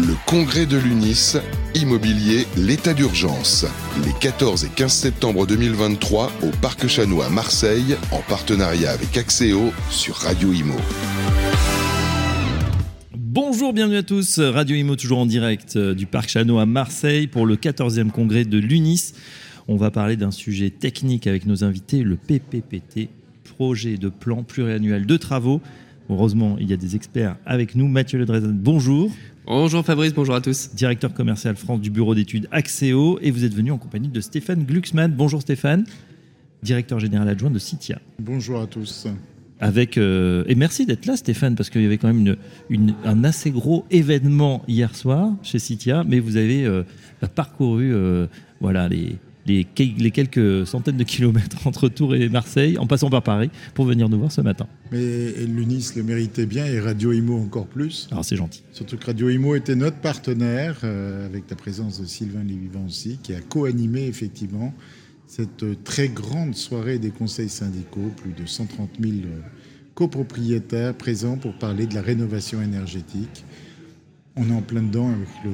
Le congrès de l'UNIS, immobilier, l'état d'urgence. Les 14 et 15 septembre 2023 au Parc Chanois à Marseille, en partenariat avec Axéo sur Radio Imo. Bonjour, bienvenue à tous. Radio Imo toujours en direct euh, du Parc Chano à Marseille pour le 14e congrès de l'UNIS. On va parler d'un sujet technique avec nos invités, le PPPT, projet de plan pluriannuel de travaux. Heureusement, il y a des experts avec nous. Mathieu Ledrezen, bonjour. Bonjour Fabrice, bonjour à tous. Directeur commercial France du bureau d'études Axéo. Et vous êtes venu en compagnie de Stéphane Glucksmann. Bonjour Stéphane. Directeur général adjoint de Citia. Bonjour à tous. Avec, euh, et merci d'être là, Stéphane, parce qu'il y avait quand même une, une, un assez gros événement hier soir chez Citia, mais vous avez euh, parcouru euh, voilà, les, les, les, quelques centaines de kilomètres entre Tours et Marseille, en passant par Paris, pour venir nous voir ce matin. Mais l'UNIS le méritait bien, et Radio Imo encore plus. Alors c'est gentil. Surtout que Radio Imo était notre partenaire, avec la présence de Sylvain Lévivant aussi, qui a co-animé effectivement cette très grande soirée des conseils syndicaux, plus de 130 000 copropriétaires présents pour parler de la rénovation énergétique. On est en plein dedans avec le,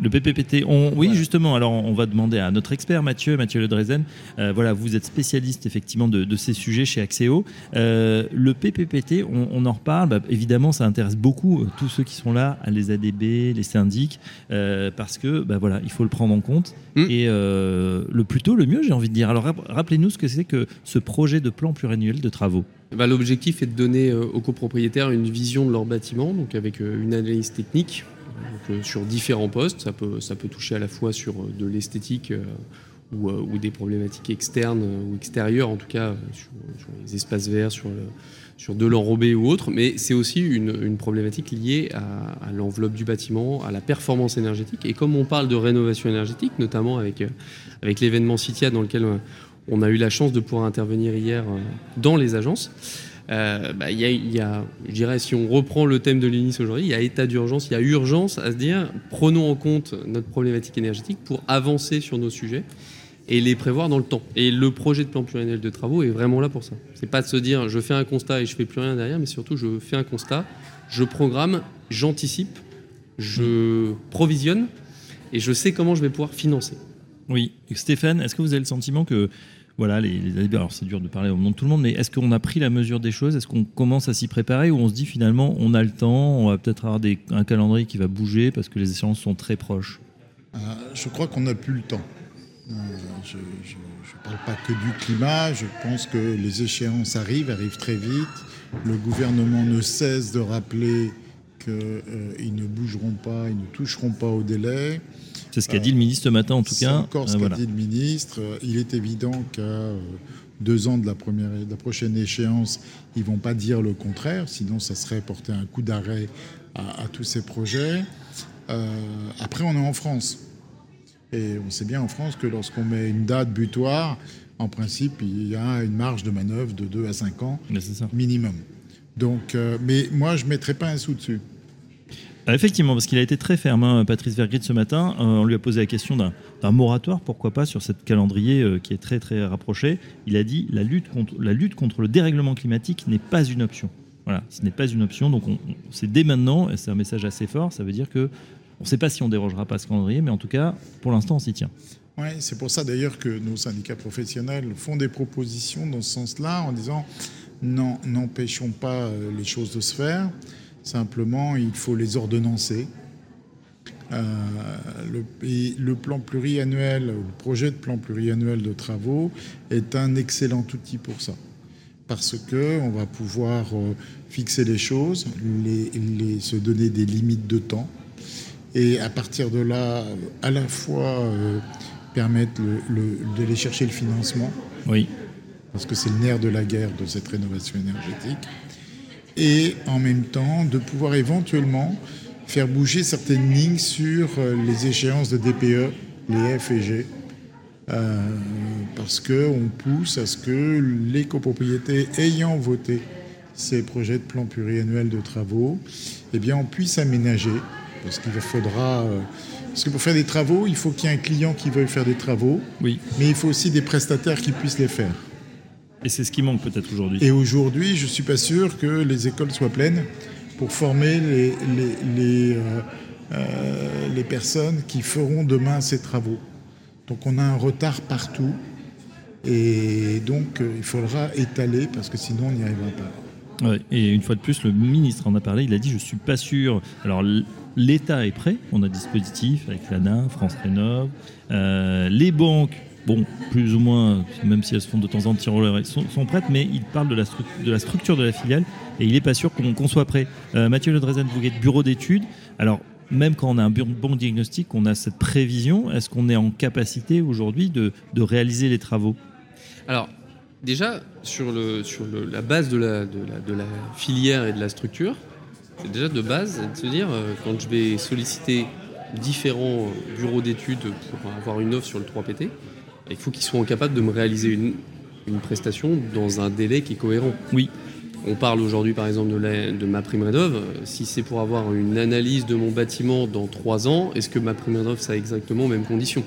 le PPPT. On, oui, voilà. justement. Alors, on va demander à notre expert Mathieu, Mathieu Le Drezen. Euh, voilà, vous êtes spécialiste effectivement de, de ces sujets chez Axéo. Euh, le PPPT, on, on en reparle. Bah, évidemment, ça intéresse beaucoup euh, tous ceux qui sont là, les ADB, les syndics, parce que bah, voilà, il faut le prendre en compte. Mmh. Et le plus tôt, le mieux, j'ai envie de dire. Alors, rappelez-nous ce que c'est que ce projet de plan pluriannuel de travaux. Bah, L'objectif est de donner aux copropriétaires une vision de leur bâtiment, donc avec une analyse technique euh, sur différents postes. Ça peut, toucher à la fois sur euh, de l'esthétique euh, ou, des problématiques externes ou extérieures, en tout cas sur, les espaces verts, sur, de l'enrobé ou autre, mais c'est aussi une, problématique liée à, à l'enveloppe du bâtiment, à la performance énergétique. Et comme on parle de rénovation énergétique, notamment avec, avec l'événement Citia dans lequel on a eu la chance de pouvoir intervenir hier dans les agences, euh, bah, y a, je dirais, si on reprend le thème de l'UNIS aujourd'hui, il y a état d'urgence, il y a urgence à se dire, prenons en compte notre problématique énergétique pour avancer sur nos sujets et les prévoir dans le temps. Et le projet de plan pluriannuel de travaux est vraiment là pour ça. C'est pas de se dire, je fais un constat et je fais plus rien derrière, mais surtout, je fais un constat, je programme, j'anticipe, je provisionne et je sais comment je vais pouvoir financer. Oui, Stéphane, est-ce que vous avez le sentiment que voilà, les, les alors c'est dur de parler au nom de tout le monde, mais est-ce qu'on a pris la mesure des choses? Est-ce qu'on commence à s'y préparer ou on se dit finalement on a le temps, on va peut-être avoir un calendrier qui va bouger parce que les échéances sont très proches? Euh, Je crois qu'on n'a plus le temps. Euh, je ne parle pas que du climat, je pense que les échéances arrivent, arrivent très vite. Le gouvernement ne cesse de rappeler qu'ils euh, ne bougeront pas, ils ne toucheront pas au délai. C'est ce qu'a dit le ministre ce matin, en tout cas. encore ce qu'a voilà. dit le ministre. Il est évident qu'à deux ans de la, première, de la prochaine échéance, ils ne vont pas dire le contraire, sinon ça serait porter un coup d'arrêt à, à, tous ces projets. Euh, après, on est en France. Et on sait bien en France que lorsqu'on met une date butoir, en principe, il y a une marge de manœuvre de 2 à 5 ans minimum. Donc, euh, mais moi, je ne mettrai pas un sou dessus. Ah, effectivement, parce qu'il a été très ferme, hein, Patrice Vergrit, ce matin. Euh, on lui a posé la question d'un moratoire, pourquoi pas, sur cette calendrier euh, qui est très très rapproché. Il a dit la lutte contre, la lutte contre le dérèglement climatique n'est pas une option. Voilà, ce n'est pas une option. Donc, c'est dès maintenant, et c'est un message assez fort. Ça veut dire que on ne sait pas si on dérogera pas ce calendrier, mais en tout cas, pour l'instant, on s'y tient. Oui, c'est pour ça d'ailleurs que nos syndicats professionnels font des propositions dans ce sens-là, en disant non, n'empêchons pas euh, les choses de se faire. Simplement, il faut les ordonnancer. Euh, le, le, plan pluriannuel, le projet de plan pluriannuel de travaux est un excellent outil pour ça. Parce qu'on va pouvoir euh, fixer les choses, les, les, se donner des limites de temps, et à partir de là, à la fois euh, permettre d'aller chercher le financement. Oui. Parce que c'est le nerf de la guerre de cette rénovation énergétique et en même temps de pouvoir éventuellement faire bouger certaines lignes sur euh, les échéances de DPE, les F et G, euh, parce qu'on pousse à ce que les copropriétés ayant voté ces projets de plan pluriannuel de travaux, eh bien on puisse aménager, parce qu'il faudra... Euh, parce que pour faire des travaux, il faut qu'il y ait un client qui veuille faire des travaux, oui. mais il faut aussi des prestataires qui puissent les faire. Et c'est ce qui manque peut-être aujourd'hui. Et aujourd'hui, je ne suis pas sûr que les écoles soient pleines pour former les, les, les, euh, euh, les personnes qui feront demain ces travaux. Donc on a un retard partout et donc euh, il faudra étaler parce que sinon on n'y arrivera pas. Ouais, et une fois de plus, le ministre en a parlé. Il a dit Je suis pas sûr. Alors, l'État est prêt. On a un dispositif avec l'ANA, France Rénov. Euh, les banques, bon, plus ou moins, même si elles se font de temps en temps sont, sont prêtes, mais il parle de la, structure de la filiale et il n'est pas sûr qu'on soit prêt. Euh, Mathieu Le Drezen, vous êtes bureau d'études. Alors, même quand on a un bon diagnostic, on a cette prévision. Est-ce qu'on est en capacité aujourd'hui de, réaliser les travaux? Alors, déjà, sur, la base de la, de, la, filière et de la structure, déjà de base de se dire, euh, quand je vais solliciter différents bureaux d'études pour avoir une offre sur le 3PT, il faut qu'ils soient capables de me réaliser une, une prestation dans un délai qui est cohérent. Oui. On parle aujourd'hui par exemple de, la- de ma prime rénov. Si c'est pour avoir une analyse de mon bâtiment dans trois ans, est-ce que ma prime rénov, ça a exactement les mêmes conditions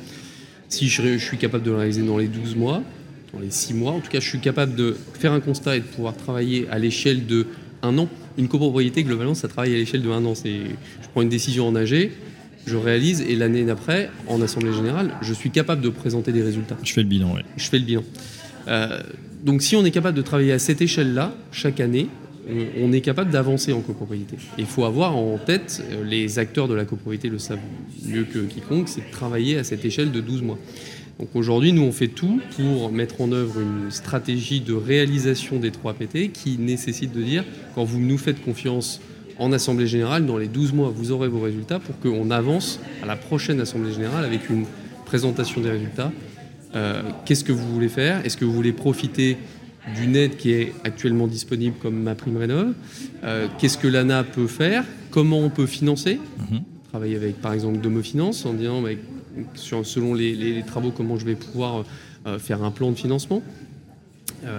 Si je, je suis capable de le réaliser dans les 12 mois, dans les 6 mois, en tout cas je suis capable de faire un constat et de pouvoir travailler à l'échelle de un an. Une copropriété, globalement, ça travaille à l'échelle de un an. Je prends une décision en AG, je réalise et l'année d'après, en Assemblée Générale, je suis capable de présenter des résultats Je fais le bilan, ouais. je fais le bilan. Euh, donc si on est capable de travailler à cette échelle-là, chaque année, on, on est capable d'avancer en copropriété. Il faut avoir en tête, euh, les acteurs de la copropriété le savent mieux que quiconque, c'est de travailler à cette échelle de 12 mois. Donc aujourd'hui, nous, on fait tout pour mettre en œuvre une stratégie de réalisation des 3 PT qui nécessite de dire, quand vous nous faites confiance en Assemblée Générale, dans les 12 mois, vous aurez vos résultats pour qu'on avance à la prochaine Assemblée Générale avec une présentation des résultats euh, qu'est-ce que vous voulez faire? Est-ce que vous voulez profiter d'une aide qui est actuellement disponible comme ma prime rénov Euh, Qu'est-ce que l'ANA peut faire? Comment on peut financer? Mhm. Travailler avec par exemple Domofinance en disant bah, sur, selon les, les- les travaux comment je vais pouvoir euh, faire un plan de financement?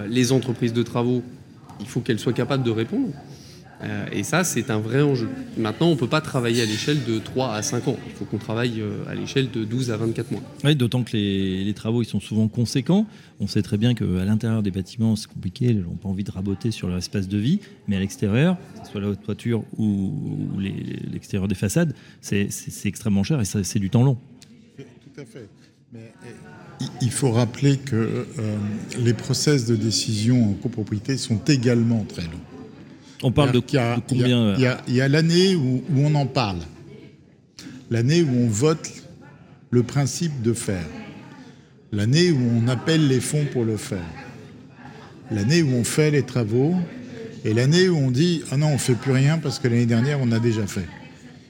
Les entreprises de travaux, il faut qu'elles soient capables de répondre. Euh, et ça, c'est un vrai enjeu. Maintenant, on ne peut pas travailler à l'échelle de 3 à 5 ans. Il faut qu'on travaille euh, à l'échelle de 12 à 24 mois. Oui, d'autant que les, les travaux ils sont souvent conséquents. On sait très bien qu'à l'intérieur des bâtiments, c'est compliqué, gens n'ont pas envie de raboter sur leur espace de vie, mais à l'extérieur, que ce soit la haute toiture ou, l'extérieur des façades, c'est extrêmement cher et c'est du temps long. Tout à fait. Mais eh, il- il faut rappeler que euh, les process de décision en copropriété sont également très longs. On parle de, combien Il y a, euh, l'année où, où on en parle, l'année où on vote le principe de faire, l'année où on appelle les fonds pour le faire, l'année où on fait les travaux, et l'année où on dit ah non on fait plus rien parce que l'année dernière on a déjà fait.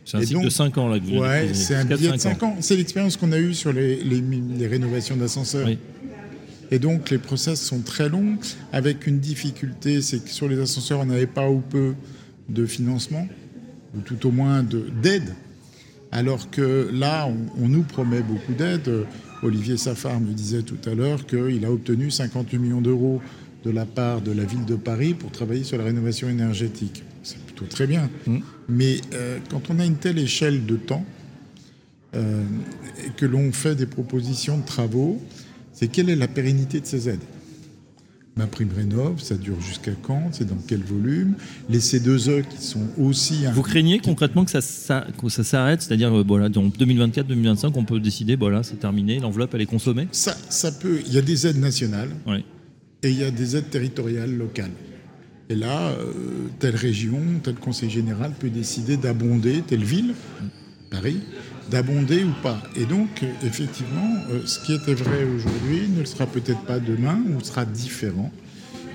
C'est un cycle donc- de 5 ans là que vous Ouais, c'est un billet de cinq 5 ans. C'est l'expérience qu'on a eue sur les, les- les rénovations d'ascenseurs. Oui. Et donc les process sont très longs, avec une difficulté, c'est que sur les ascenseurs, on n'avait pas ou peu de financement, ou tout au moins de- d'aide. Alors que là, on, on nous promet beaucoup d'aide. Olivier Safar me disait tout à l'heure qu'il a obtenu 58 millions d'euros de la part de la ville de Paris pour travailler sur la rénovation énergétique. C'est plutôt très bien. Mm. Mais euh, quand on a une telle échelle de temps, euh, et que l'on fait des propositions de travaux, c'est quelle est la pérennité de ces aides? Ma prime rénov, ça dure jusqu'à quand? C'est dans quel volume? Les C2E qui sont aussi... un- Vous craignez concrètement que ça, ça- que ça s'arrête? C'est-à-dire, euh, voilà, dans 2024-2025, on peut décider, voilà, c'est terminé, l'enveloppe, elle est consommée? Ça, ça peut... Il y a des aides nationales et il y a des aides territoriales locales. Et là, euh, telle région, tel conseil général peut décider d'abonder, telle ville, Paris, d'abonder ou pas. Et donc, euh, effectivement, euh, ce qui était vrai aujourd'hui ne le sera peut-être pas demain ou sera différent.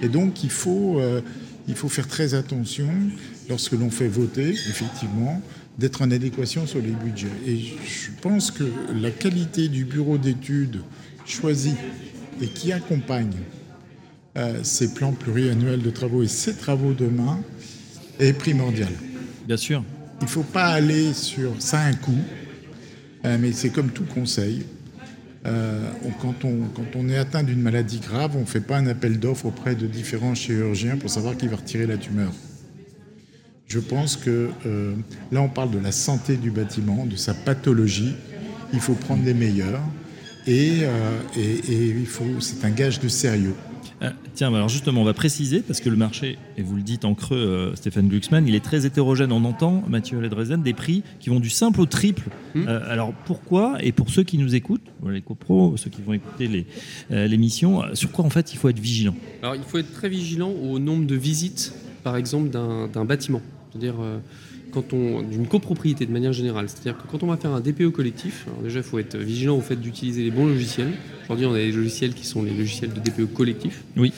Et donc, il faut, euh, il faut faire très attention lorsque l'on fait voter, effectivement, d'être en adéquation sur les budgets. Et je pense que la qualité du bureau d'études choisi et qui accompagne euh, ces plans pluriannuels de travaux et ces travaux demain est primordial. Bien sûr. Il ne faut pas aller sur ça un coût, mais c'est comme tout conseil. Euh, quand, on, est atteint d'une maladie grave, on ne fait pas un appel d'offres auprès de différents chirurgiens pour savoir qui va retirer la tumeur. Je pense que euh, là, on parle de la santé du bâtiment, de sa pathologie. Il faut prendre les meilleurs et, euh, et- c'est un gage de sérieux. Tiens, bah alors justement, on va préciser, parce que le marché, et vous le dites en creux, euh, Stéphane Glucksmann, il est très hétérogène. On entend, Mathieu Ledrezen, des prix qui vont du simple au triple. Hmm. Euh, alors pourquoi Et pour ceux qui nous écoutent, les copros, ceux qui vont écouter euh, l'émission, euh, sur quoi en fait il faut être vigilant? Alors, il faut être très vigilant au nombre de visites, par exemple, d'un bâtiment. C'est-à-dire, quand on d'une copropriété de manière générale. C'est-à-dire que quand on va faire un DPE collectif, alors déjà, il faut être vigilant au fait d'utiliser les bons logiciels. Aujourd'hui, on a des logiciels qui sont les logiciels de DPE collectif. Oui.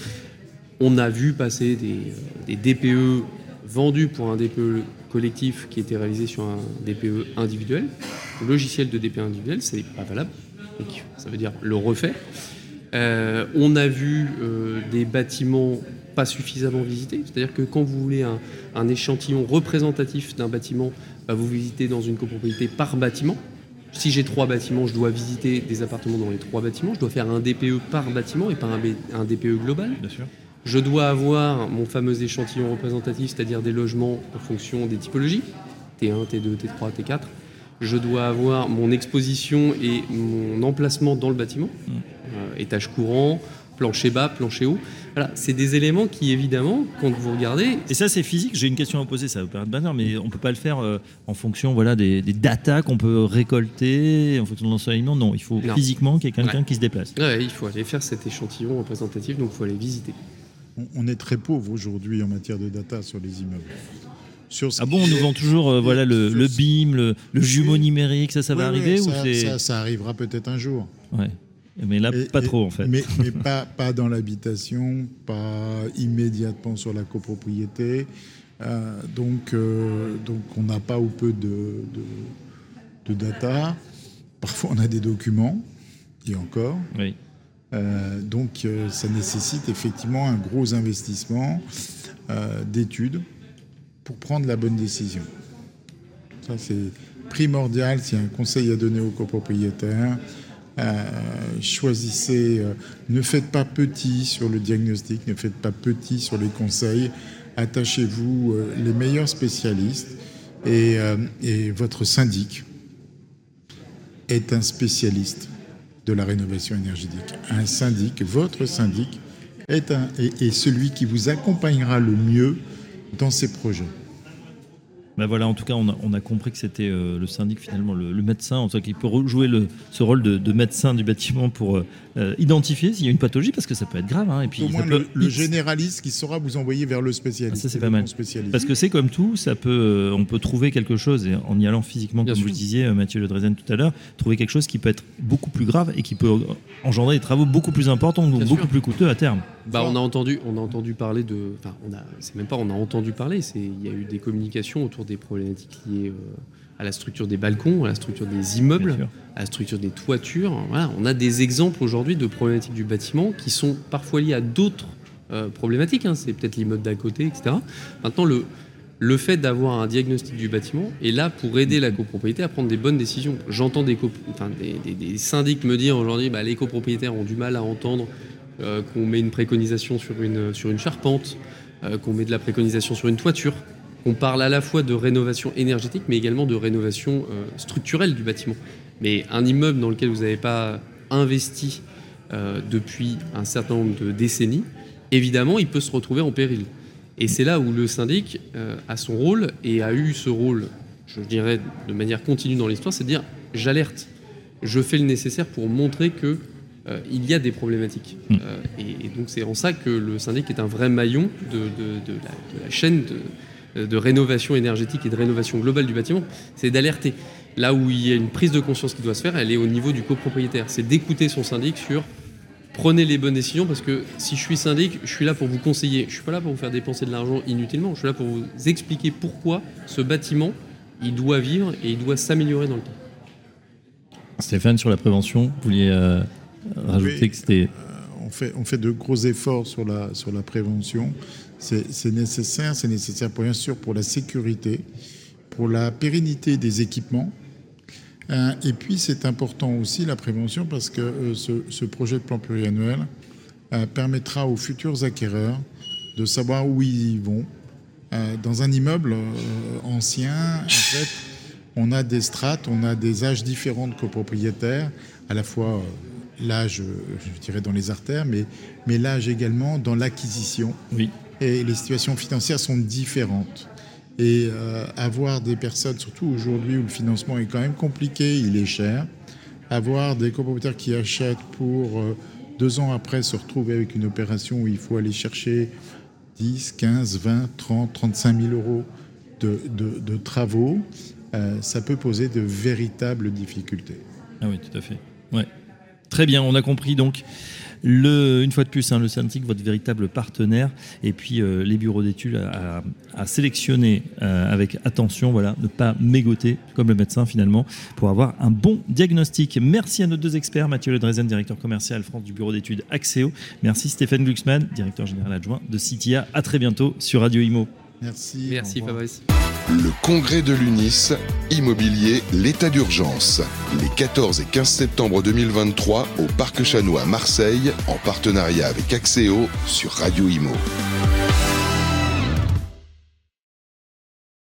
On a vu passer des, des DPE vendus pour un DPE collectif qui était réalisé sur un DPE individuel. Le logiciel de DPE individuel, c'est pas valable. Donc, ça veut dire le refaire. Euh, on a vu euh, des bâtiments pas suffisamment visités, c'est-à-dire que quand vous voulez un, un échantillon représentatif d'un bâtiment, bah, vous visitez dans une copropriété par bâtiment. Si j'ai trois bâtiments, je dois visiter des appartements dans les trois bâtiments. Je dois faire un DPE par bâtiment et pas un, DPE global. Bien sûr. Je dois avoir mon fameux échantillon représentatif, c'est-à-dire des logements en fonction des typologies, T1, T2, T3, T4. Je dois avoir mon exposition et mon emplacement dans le bâtiment, Mm. Euh, étage courant, plancher bas, plancher haut. Voilà, c'est des éléments qui, évidemment, quand vous regardez, Et ça, c'est physique. J'ai une question à vous poser, ça va vous paraître banal, mais on peut pas le faire euh, en fonction voilà, des, des datas qu'on peut récolter, en fonction de l'ensoleillement. Non, il faut Non. physiquement qu'il y ait quelqu'un Ouais. qui se déplace. ouais, il faut aller faire cet échantillon représentatif, donc il faut aller visiter. On, on est très pauvre aujourd'hui en matière de data sur les immeubles. Sur ce Ah bon, on nous vend toujours euh, voilà, le, le BIM, le, le jumeau numérique, ça, ça va arriver ouais, ou ça, c'est... ça, ça arrivera peut-être un jour. Ouais. Mais là, Et- pas et- trop en fait. Mais, mais pas, pas dans l'habitation, pas immédiatement sur la copropriété. Euh, donc, euh, donc on n'a pas ou peu de, de, de data. Parfois on a des documents, et encore. Oui. Euh, donc ça nécessite effectivement un gros investissement d'études pour prendre la bonne décision. Ça c'est primordial s'il y a un conseil à donner aux copropriétaires. Euh, choisissez, euh, ne faites pas petit sur le diagnostic, ne faites pas petit sur les conseils. Attachez-vous euh, les meilleurs spécialistes et, votre syndic est un spécialiste de la rénovation énergétique. Un syndic, votre syndic, est celui qui vous accompagnera le mieux dans ces projets. Bah voilà, en tout cas, on a, on a compris que c'était euh, le syndic finalement, le, le médecin, en tout cas, qui peut jouer le, ce rôle de, de médecin du bâtiment pour euh, euh, identifier s'il y a une pathologie, parce que ça peut être grave. hein, et puis Au ça moins peut le, généraliste qui saura vous envoyer vers le spécialiste. Ah, ça, c'est pas mal. Parce que c'est comme tout, ça peut, on peut trouver quelque chose, et en y allant physiquement, Bien comme sûr. vous le disiez, Mathieu Le Drezen tout à l'heure, trouver quelque chose qui peut être beaucoup plus grave et qui peut engendrer des travaux beaucoup plus importants, donc Bien beaucoup sûr. plus coûteux à terme. Bah, on a entendu, on a entendu parler de, enfin, on a, c'est même pas, on a entendu parler, c'est, il y a eu des communications autour des problématiques liées euh, à la structure des balcons, à la structure des immeubles, à la structure des toitures. Voilà, on a des exemples aujourd'hui de problématiques du bâtiment qui sont parfois liées à d'autres euh, problématiques. hein. c'est peut-être l'immeuble d'à côté, etc. Maintenant, le le fait d'avoir un diagnostic du bâtiment est là pour aider la copropriété à prendre des bonnes décisions. J'entends des, cop- enfin, des, des- des syndics me dire aujourd'hui, bah, les copropriétaires ont du mal à entendre euh, qu'on met une préconisation sur une, sur une charpente, euh, qu'on met de la préconisation sur une toiture, qu'on parle à la fois de rénovation énergétique, mais également de rénovation euh, structurelle du bâtiment. Mais un immeuble dans lequel vous n'avez pas investi euh, depuis un certain nombre de décennies, évidemment, il peut se retrouver en péril. Et c'est là où le syndic euh, a son rôle et a eu ce rôle, je dirais, de manière continue dans l'histoire, c'est de dire j'alerte, je fais le nécessaire pour montrer que euh, il y a des problématiques. Mm. Euh, et, et donc c'est en ça que le syndic est un vrai maillon de, de- de la, de la chaîne de, de rénovation énergétique et de rénovation globale du bâtiment. C'est d'alerter. Là où il y a une prise de conscience qui doit se faire, elle est au niveau du copropriétaire. C'est d'écouter son syndic sur prenez les bonnes décisions parce que si je suis syndic, je suis là pour vous conseiller. Je suis pas là pour vous faire dépenser de l'argent inutilement. Je suis là pour vous expliquer pourquoi ce bâtiment il doit vivre et il doit s'améliorer dans le temps. Stéphane, sur la prévention, vous vouliez euh, rajouter Oui. que c'était. on fait, on fait de gros efforts sur la, sur la prévention. C'est nécessaire, c'est nécessaire pour, bien sûr pour la sécurité, pour la pérennité des équipements. Euh, et puis c'est important aussi la prévention parce que euh, ce, projet de plan pluriannuel euh, permettra aux futurs acquéreurs de savoir où ils vont. Dans un immeuble ancien, en fait, on a des strates, on a des âges différents de copropriétaires, à la fois l'âge, je dirais dans les artères, mais, mais l'âge également dans l'acquisition. Oui. Et les situations financières sont différentes. Et euh, avoir des personnes, surtout aujourd'hui où le financement est quand même compliqué, il est cher, avoir des copropriétaires qui achètent pour euh, deux ans après se retrouver avec une opération où il faut aller chercher 10, 15, 20, 30, 35 000 euros de, travaux, euh, ça peut poser de véritables difficultés. Ah oui, tout à fait. Ouais. Très bien, on a compris donc. Le, une fois de plus, hein, le Cintiq, votre véritable partenaire, et puis euh, les bureaux d'études à, à sélectionner euh, avec attention, voilà, ne pas mégoter comme le médecin finalement, pour avoir un bon diagnostic. Merci à nos deux experts, Mathieu Ledrezen, directeur commercial France du bureau d'études Axéo. Merci Stéphane Glucksmann, directeur général adjoint de Citia. À très bientôt sur Radio Imo. Merci. Merci. Fabrice. Le congrès de l'UNIS, immobilier, l'état d'urgence. Les 14 et 15 septembre 2023 au Parc Chanois à Marseille, en partenariat avec Axéo sur Radio Imo.